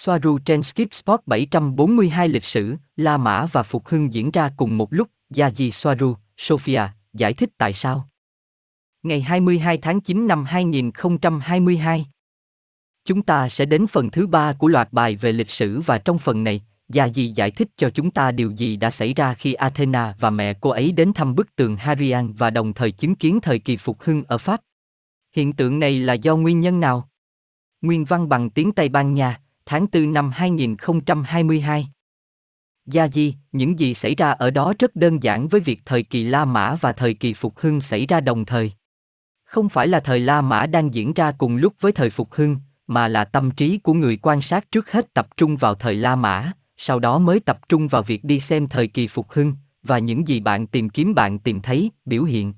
Soaru trên Skip Sport 742 lịch sử, La Mã và Phục Hưng diễn ra cùng một lúc, Yaji Soaru, Sophia, giải thích tại sao. Ngày 22 tháng 9 năm 2022 Chúng ta sẽ đến phần thứ ba của loạt bài về lịch sử và trong phần này, Yaji giải thích cho chúng ta điều gì đã xảy ra khi Athena và mẹ cô ấy đến thăm bức tường Hadrian và đồng thời chứng kiến thời kỳ phục hưng ở Pháp. Hiện tượng này là do nguyên nhân nào? Nguyên văn bằng tiếng Tây Ban Nha, tháng 4 năm 2022. Gia Di, những gì xảy ra ở đó rất đơn giản với việc thời kỳ La Mã và thời kỳ Phục Hưng xảy ra đồng thời. Không phải là thời La Mã đang diễn ra cùng lúc với thời Phục Hưng, mà là tâm trí của người quan sát trước hết tập trung vào thời La Mã, sau đó mới tập trung vào việc đi xem thời kỳ Phục Hưng, và những gì bạn tìm kiếm bạn tìm thấy, biểu hiện.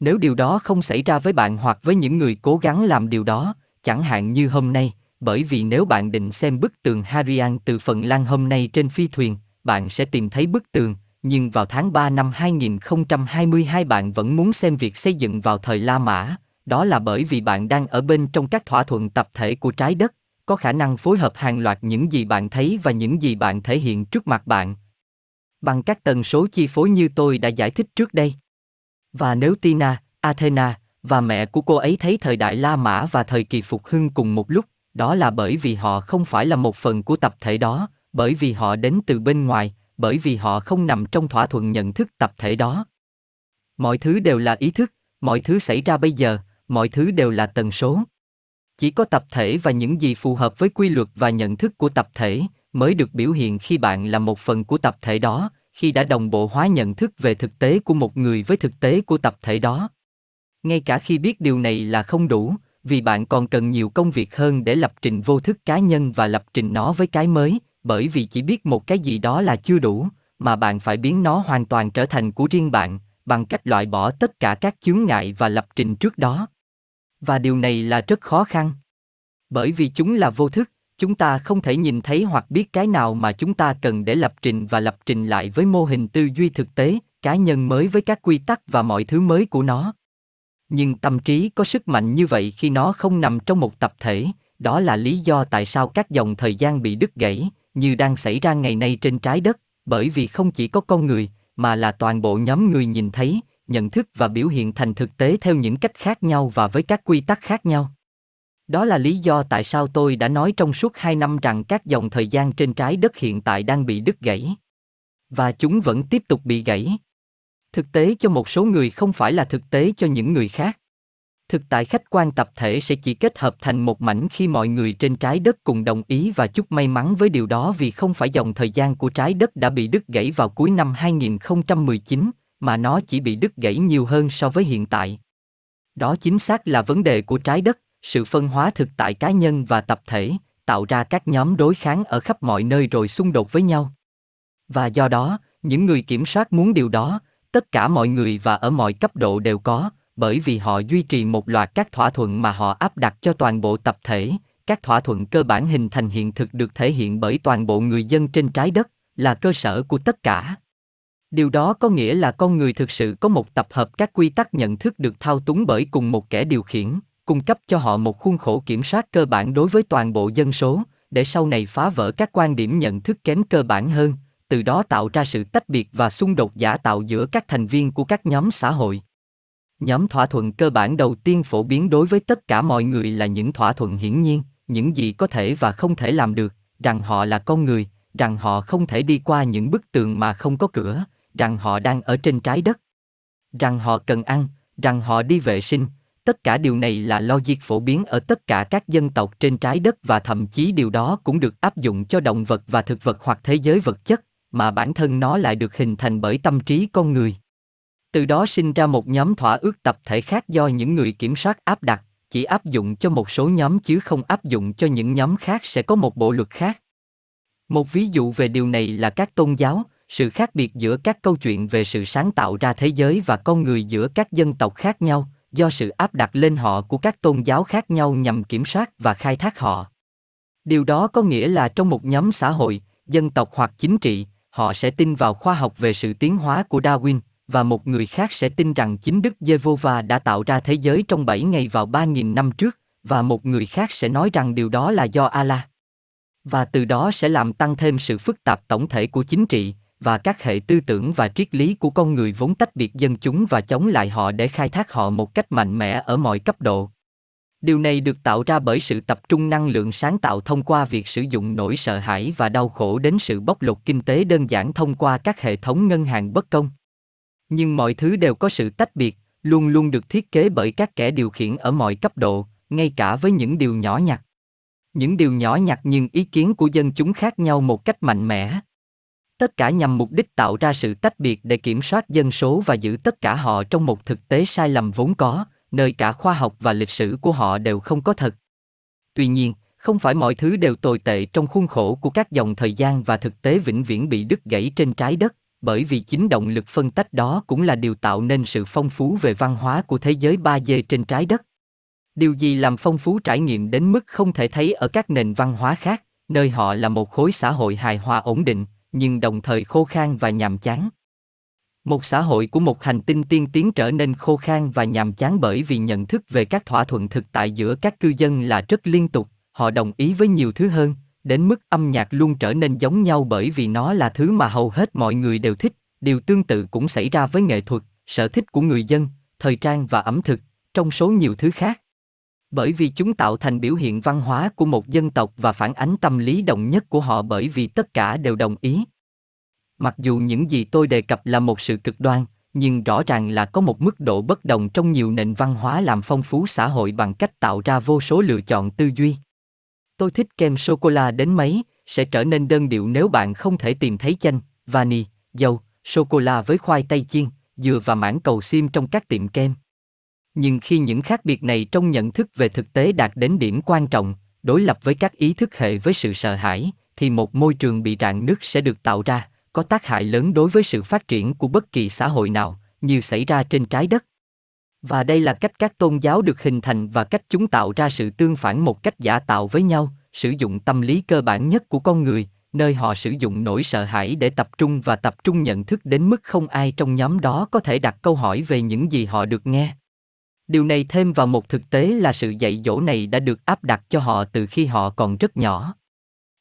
Nếu điều đó không xảy ra với bạn hoặc với những người cố gắng làm điều đó, chẳng hạn như hôm nay, bởi vì nếu bạn định xem bức tường Harian từ phần lan hôm nay trên phi thuyền, bạn sẽ tìm thấy bức tường, nhưng vào tháng 3 năm 2022 bạn vẫn muốn xem việc xây dựng vào thời La Mã, đó là bởi vì bạn đang ở bên trong các thỏa thuận tập thể của trái đất, có khả năng phối hợp hàng loạt những gì bạn thấy và những gì bạn thể hiện trước mặt bạn. Bằng các tần số chi phối như tôi đã giải thích trước đây. Và nếu Tina, Athena và mẹ của cô ấy thấy thời đại La Mã và thời kỳ phục hưng cùng một lúc, đó là bởi vì họ không phải là một phần của tập thể đó, bởi vì họ đến từ bên ngoài, bởi vì họ không nằm trong thỏa thuận nhận thức tập thể đó. Mọi thứ đều là ý thức, mọi thứ xảy ra bây giờ, mọi thứ đều là tần số. Chỉ có tập thể và những gì phù hợp với quy luật và nhận thức của tập thể mới được biểu hiện khi bạn là một phần của tập thể đó, khi đã đồng bộ hóa nhận thức về thực tế của một người với thực tế của tập thể đó. Ngay cả khi biết điều này là không đủ, vì bạn còn cần nhiều công việc hơn để lập trình vô thức cá nhân và lập trình nó với cái mới, bởi vì chỉ biết một cái gì đó là chưa đủ, mà bạn phải biến nó hoàn toàn trở thành của riêng bạn, bằng cách loại bỏ tất cả các chướng ngại và lập trình trước đó. Và điều này là rất khó khăn. Bởi vì chúng là vô thức, chúng ta không thể nhìn thấy hoặc biết cái nào mà chúng ta cần để lập trình và lập trình lại với mô hình tư duy thực tế, cá nhân mới với các quy tắc và mọi thứ mới của nó nhưng tâm trí có sức mạnh như vậy khi nó không nằm trong một tập thể. Đó là lý do tại sao các dòng thời gian bị đứt gãy, như đang xảy ra ngày nay trên trái đất. Bởi vì không chỉ có con người, mà là toàn bộ nhóm người nhìn thấy, nhận thức và biểu hiện thành thực tế theo những cách khác nhau và với các quy tắc khác nhau. Đó là lý do tại sao tôi đã nói trong suốt hai năm rằng các dòng thời gian trên trái đất hiện tại đang bị đứt gãy. Và chúng vẫn tiếp tục bị gãy thực tế cho một số người không phải là thực tế cho những người khác thực tại khách quan tập thể sẽ chỉ kết hợp thành một mảnh khi mọi người trên trái đất cùng đồng ý và chúc may mắn với điều đó vì không phải dòng thời gian của trái đất đã bị đứt gãy vào cuối năm 2019, mà nó chỉ bị đứt gãy nhiều hơn so với hiện tại. Đó chính xác là vấn đề của trái đất, sự phân hóa thực tại cá nhân và tập thể, tạo ra các nhóm đối kháng ở khắp mọi nơi rồi xung đột với nhau. Và do đó, những người kiểm soát muốn điều đó, tất cả mọi người và ở mọi cấp độ đều có, bởi vì họ duy trì một loạt các thỏa thuận mà họ áp đặt cho toàn bộ tập thể. Các thỏa thuận cơ bản hình thành hiện thực được thể hiện bởi toàn bộ người dân trên trái đất, là cơ sở của tất cả. Điều đó có nghĩa là con người thực sự có một tập hợp các quy tắc nhận thức được thao túng bởi cùng một kẻ điều khiển, cung cấp cho họ một khuôn khổ kiểm soát cơ bản đối với toàn bộ dân số, để sau này phá vỡ các quan điểm nhận thức kém cơ bản hơn từ đó tạo ra sự tách biệt và xung đột giả tạo giữa các thành viên của các nhóm xã hội. Nhóm thỏa thuận cơ bản đầu tiên phổ biến đối với tất cả mọi người là những thỏa thuận hiển nhiên, những gì có thể và không thể làm được, rằng họ là con người, rằng họ không thể đi qua những bức tường mà không có cửa, rằng họ đang ở trên trái đất. Rằng họ cần ăn, rằng họ đi vệ sinh, tất cả điều này là logic phổ biến ở tất cả các dân tộc trên trái đất và thậm chí điều đó cũng được áp dụng cho động vật và thực vật hoặc thế giới vật chất mà bản thân nó lại được hình thành bởi tâm trí con người. Từ đó sinh ra một nhóm thỏa ước tập thể khác do những người kiểm soát áp đặt, chỉ áp dụng cho một số nhóm chứ không áp dụng cho những nhóm khác sẽ có một bộ luật khác. Một ví dụ về điều này là các tôn giáo, sự khác biệt giữa các câu chuyện về sự sáng tạo ra thế giới và con người giữa các dân tộc khác nhau, do sự áp đặt lên họ của các tôn giáo khác nhau nhằm kiểm soát và khai thác họ. Điều đó có nghĩa là trong một nhóm xã hội, dân tộc hoặc chính trị họ sẽ tin vào khoa học về sự tiến hóa của Darwin, và một người khác sẽ tin rằng chính Đức Giê-hô-va đã tạo ra thế giới trong 7 ngày vào 3.000 năm trước, và một người khác sẽ nói rằng điều đó là do Allah. Và từ đó sẽ làm tăng thêm sự phức tạp tổng thể của chính trị, và các hệ tư tưởng và triết lý của con người vốn tách biệt dân chúng và chống lại họ để khai thác họ một cách mạnh mẽ ở mọi cấp độ. Điều này được tạo ra bởi sự tập trung năng lượng sáng tạo thông qua việc sử dụng nỗi sợ hãi và đau khổ đến sự bóc lột kinh tế đơn giản thông qua các hệ thống ngân hàng bất công. Nhưng mọi thứ đều có sự tách biệt, luôn luôn được thiết kế bởi các kẻ điều khiển ở mọi cấp độ, ngay cả với những điều nhỏ nhặt. Những điều nhỏ nhặt nhưng ý kiến của dân chúng khác nhau một cách mạnh mẽ. Tất cả nhằm mục đích tạo ra sự tách biệt để kiểm soát dân số và giữ tất cả họ trong một thực tế sai lầm vốn có, nơi cả khoa học và lịch sử của họ đều không có thật. Tuy nhiên, không phải mọi thứ đều tồi tệ trong khuôn khổ của các dòng thời gian và thực tế vĩnh viễn bị đứt gãy trên trái đất, bởi vì chính động lực phân tách đó cũng là điều tạo nên sự phong phú về văn hóa của thế giới 3D trên trái đất. Điều gì làm phong phú trải nghiệm đến mức không thể thấy ở các nền văn hóa khác, nơi họ là một khối xã hội hài hòa ổn định, nhưng đồng thời khô khan và nhàm chán. Một xã hội của một hành tinh tiên tiến trở nên khô khan và nhàm chán bởi vì nhận thức về các thỏa thuận thực tại giữa các cư dân là rất liên tục, họ đồng ý với nhiều thứ hơn, đến mức âm nhạc luôn trở nên giống nhau bởi vì nó là thứ mà hầu hết mọi người đều thích, điều tương tự cũng xảy ra với nghệ thuật, sở thích của người dân, thời trang và ẩm thực, trong số nhiều thứ khác. Bởi vì chúng tạo thành biểu hiện văn hóa của một dân tộc và phản ánh tâm lý đồng nhất của họ bởi vì tất cả đều đồng ý, Mặc dù những gì tôi đề cập là một sự cực đoan, nhưng rõ ràng là có một mức độ bất đồng trong nhiều nền văn hóa làm phong phú xã hội bằng cách tạo ra vô số lựa chọn tư duy. Tôi thích kem sô cô la đến mấy, sẽ trở nên đơn điệu nếu bạn không thể tìm thấy chanh, vani, dầu, sô cô la với khoai tây chiên, dừa và mảng cầu xiêm trong các tiệm kem. Nhưng khi những khác biệt này trong nhận thức về thực tế đạt đến điểm quan trọng, đối lập với các ý thức hệ với sự sợ hãi, thì một môi trường bị rạn nứt sẽ được tạo ra, có tác hại lớn đối với sự phát triển của bất kỳ xã hội nào, như xảy ra trên trái đất. Và đây là cách các tôn giáo được hình thành và cách chúng tạo ra sự tương phản một cách giả tạo với nhau, sử dụng tâm lý cơ bản nhất của con người, nơi họ sử dụng nỗi sợ hãi để tập trung và tập trung nhận thức đến mức không ai trong nhóm đó có thể đặt câu hỏi về những gì họ được nghe. Điều này thêm vào một thực tế là sự dạy dỗ này đã được áp đặt cho họ từ khi họ còn rất nhỏ.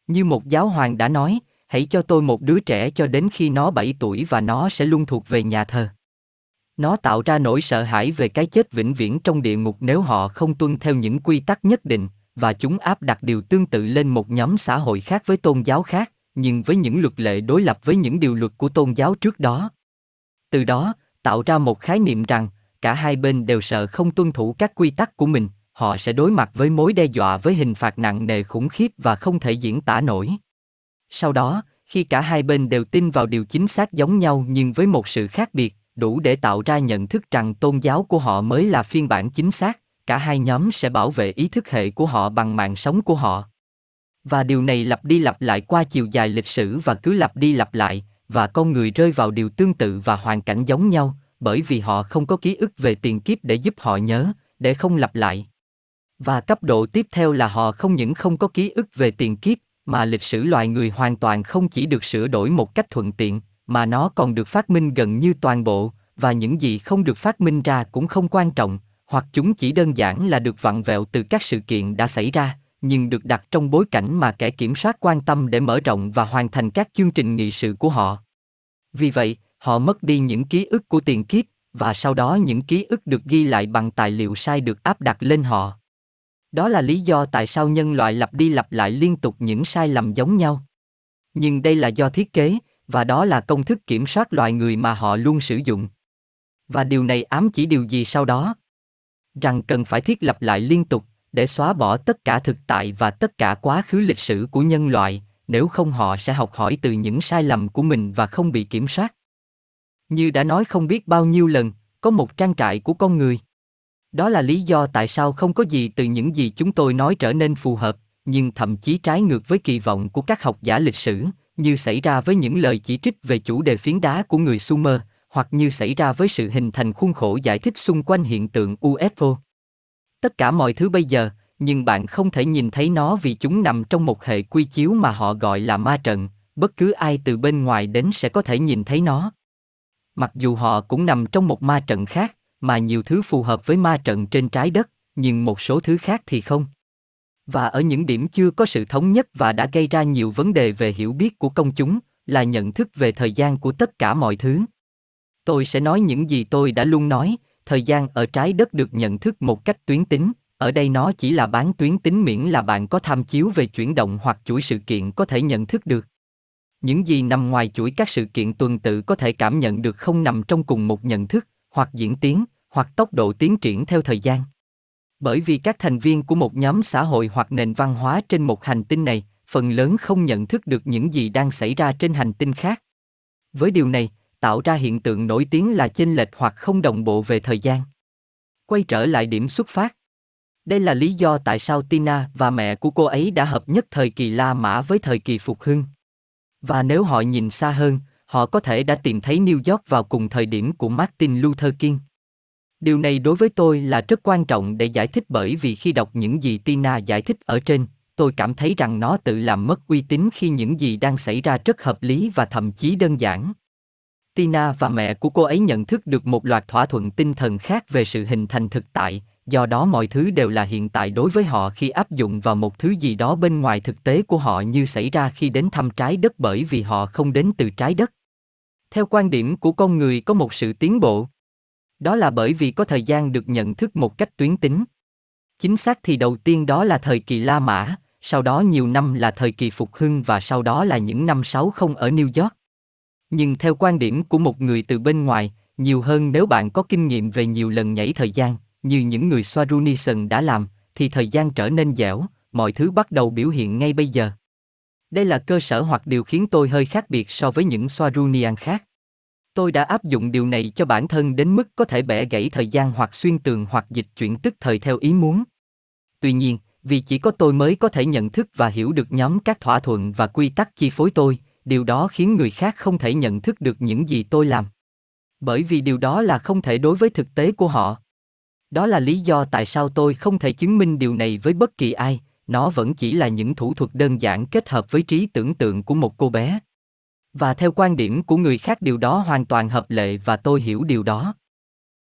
Như một giáo hoàng đã nói, hãy cho tôi một đứa trẻ cho đến khi nó 7 tuổi và nó sẽ luôn thuộc về nhà thờ. Nó tạo ra nỗi sợ hãi về cái chết vĩnh viễn trong địa ngục nếu họ không tuân theo những quy tắc nhất định, và chúng áp đặt điều tương tự lên một nhóm xã hội khác với tôn giáo khác, nhưng với những luật lệ đối lập với những điều luật của tôn giáo trước đó. Từ đó, tạo ra một khái niệm rằng, cả hai bên đều sợ không tuân thủ các quy tắc của mình, họ sẽ đối mặt với mối đe dọa với hình phạt nặng nề khủng khiếp và không thể diễn tả nổi. Sau đó, khi cả hai bên đều tin vào điều chính xác giống nhau nhưng với một sự khác biệt, đủ để tạo ra nhận thức rằng tôn giáo của họ mới là phiên bản chính xác, cả hai nhóm sẽ bảo vệ ý thức hệ của họ bằng mạng sống của họ. Và điều này lặp đi lặp lại qua chiều dài lịch sử và cứ lặp đi lặp lại, và con người rơi vào điều tương tự và hoàn cảnh giống nhau, bởi vì họ không có ký ức về tiền kiếp để giúp họ nhớ, để không lặp lại. Và cấp độ tiếp theo là họ không những không có ký ức về tiền kiếp, mà lịch sử loài người hoàn toàn không chỉ được sửa đổi một cách thuận tiện, mà nó còn được phát minh gần như toàn bộ, và những gì không được phát minh ra cũng không quan trọng, hoặc chúng chỉ đơn giản là được vặn vẹo từ các sự kiện đã xảy ra, nhưng được đặt trong bối cảnh mà kẻ kiểm soát quan tâm để mở rộng và hoàn thành các chương trình nghị sự của họ. Vì vậy, họ mất đi những ký ức của tiền kiếp, và sau đó những ký ức được ghi lại bằng tài liệu sai được áp đặt lên họ. Đó là lý do tại sao nhân loại lặp đi lặp lại liên tục những sai lầm giống nhau. Nhưng đây là do thiết kế, và đó là công thức kiểm soát loài người mà họ luôn sử dụng. Và điều này ám chỉ điều gì sau đó? Rằng cần phải thiết lập lại liên tục, để xóa bỏ tất cả thực tại và tất cả quá khứ lịch sử của nhân loại, nếu không họ sẽ học hỏi từ những sai lầm của mình và không bị kiểm soát. Như đã nói không biết bao nhiêu lần, có một trang trại của con người. Đó là lý do tại sao không có gì từ những gì chúng tôi nói trở nên phù hợp, nhưng thậm chí trái ngược với kỳ vọng của các học giả lịch sử, như xảy ra với những lời chỉ trích về chủ đề phiến đá của người Sumer, hoặc như xảy ra với sự hình thành khuôn khổ giải thích xung quanh hiện tượng UFO. Tất cả mọi thứ bây giờ, nhưng bạn không thể nhìn thấy nó vì chúng nằm trong một hệ quy chiếu mà họ gọi là ma trận, bất cứ ai từ bên ngoài đến sẽ có thể nhìn thấy nó. Mặc dù họ cũng nằm trong một ma trận khác, mà nhiều thứ phù hợp với ma trận trên trái đất, nhưng một số thứ khác thì không. Và ở những điểm chưa có sự thống nhất và đã gây ra nhiều vấn đề về hiểu biết của công chúng, là nhận thức về thời gian của tất cả mọi thứ. Tôi sẽ nói những gì tôi đã luôn nói, thời gian ở trái đất được nhận thức một cách tuyến tính, ở đây nó chỉ là bán tuyến tính miễn là bạn có tham chiếu về chuyển động hoặc chuỗi sự kiện có thể nhận thức được. Những gì nằm ngoài chuỗi các sự kiện tuần tự có thể cảm nhận được không nằm trong cùng một nhận thức, hoặc diễn tiến, hoặc tốc độ tiến triển theo thời gian. Bởi vì các thành viên của một nhóm xã hội hoặc nền văn hóa trên một hành tinh này, phần lớn không nhận thức được những gì đang xảy ra trên hành tinh khác. Với điều này, tạo ra hiện tượng nổi tiếng là chênh lệch hoặc không đồng bộ về thời gian. Quay trở lại điểm xuất phát. Đây là lý do tại sao Tina và mẹ của cô ấy đã hợp nhất thời kỳ La Mã với thời kỳ Phục Hưng. Và nếu họ nhìn xa hơn, họ có thể đã tìm thấy New York vào cùng thời điểm của Martin Luther King. Điều này đối với tôi là rất quan trọng để giải thích bởi vì khi đọc những gì Tina giải thích ở trên, tôi cảm thấy rằng nó tự làm mất uy tín khi những gì đang xảy ra rất hợp lý và thậm chí đơn giản. Tina và mẹ của cô ấy nhận thức được một loạt thỏa thuận tinh thần khác về sự hình thành thực tại, do đó mọi thứ đều là hiện tại đối với họ khi áp dụng vào một thứ gì đó bên ngoài thực tế của họ như xảy ra khi đến thăm trái đất bởi vì họ không đến từ trái đất. Theo quan điểm của con người có một sự tiến bộ. Đó là bởi vì có thời gian được nhận thức một cách tuyến tính. Chính xác thì đầu tiên đó là thời kỳ La Mã, sau đó nhiều năm là thời kỳ Phục Hưng và sau đó là những năm 60 ở New York. Nhưng theo quan điểm của một người từ bên ngoài, nhiều hơn nếu bạn có kinh nghiệm về nhiều lần nhảy thời gian, như những người Swarunison đã làm, thì thời gian trở nên dẻo, mọi thứ bắt đầu biểu hiện ngay bây giờ. Đây là cơ sở hoặc điều khiến tôi hơi khác biệt so với những Swarunian khác. Tôi đã áp dụng điều này cho bản thân đến mức có thể bẻ gãy thời gian hoặc xuyên tường hoặc dịch chuyển tức thời theo ý muốn. Tuy nhiên, vì chỉ có tôi mới có thể nhận thức và hiểu được nhóm các thỏa thuận và quy tắc chi phối tôi, điều đó khiến người khác không thể nhận thức được những gì tôi làm. Bởi vì điều đó là không thể đối với thực tế của họ. Đó là lý do tại sao tôi không thể chứng minh điều này với bất kỳ ai, nó vẫn chỉ là những thủ thuật đơn giản kết hợp với trí tưởng tượng của một cô bé. Và theo quan điểm của người khác, điều đó hoàn toàn hợp lệ và tôi hiểu điều đó.